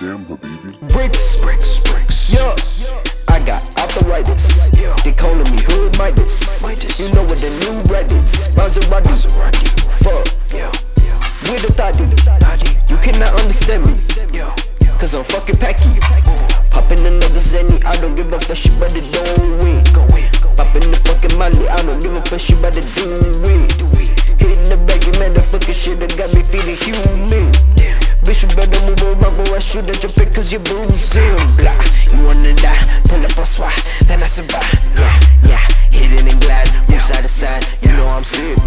Damn, Habibi. Bricks, bricks, bricks. Yeah, I got arthritis. Yeah. They calling me Hood Midas. Midas. You know what the new red is? Maserati. Maserati. Fuck. Yeah, With a thotty. Daddy. You cannot understand me. Yeah, Cause I'm fucking packy. Popping another Zenny. I don't give a fuck. She better don't win. go in, go. Popping the fucking Molly. I don't give a fuck. She better do it. Do it. Hitting the bag. You motherfucking shit that got me feeling human. Damn. Bitch, you better move around, go I shoot at your face cause you're bruising Blah, you wanna die, pull up on SWAT, then I survive. Yeah, yeah, it and glide, move side to side You know I'm serious,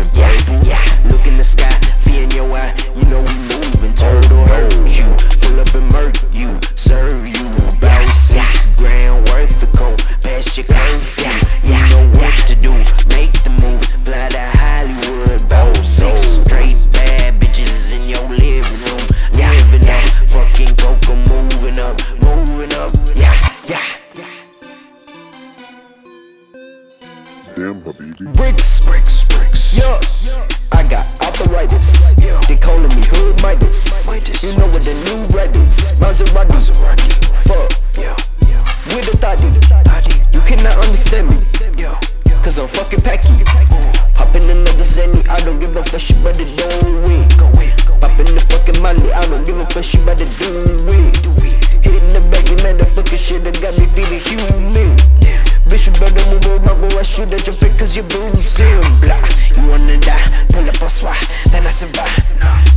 Bricks, Bricks, bricks. Yeah, I got arthritis. Yeah. They calling me Hood Midas. Midas. You know what the new red is? Maserati. Maserati. Fuck, Yeah, with a thotty. You cannot understand me, Yeah, cause I'm fucking packy. Popping another Zenny, I don't give a fuck, she better don't win. go in, go in. Popping the fucking Molly, I don't give a fuck, she better do it. Do it. Hitting the bag, you motherfucking shit that got me feeling human. Bitch, you better move around, go I shoot at your cause you're bruising Blah, you wanna die, pull up on SWAT, then I survive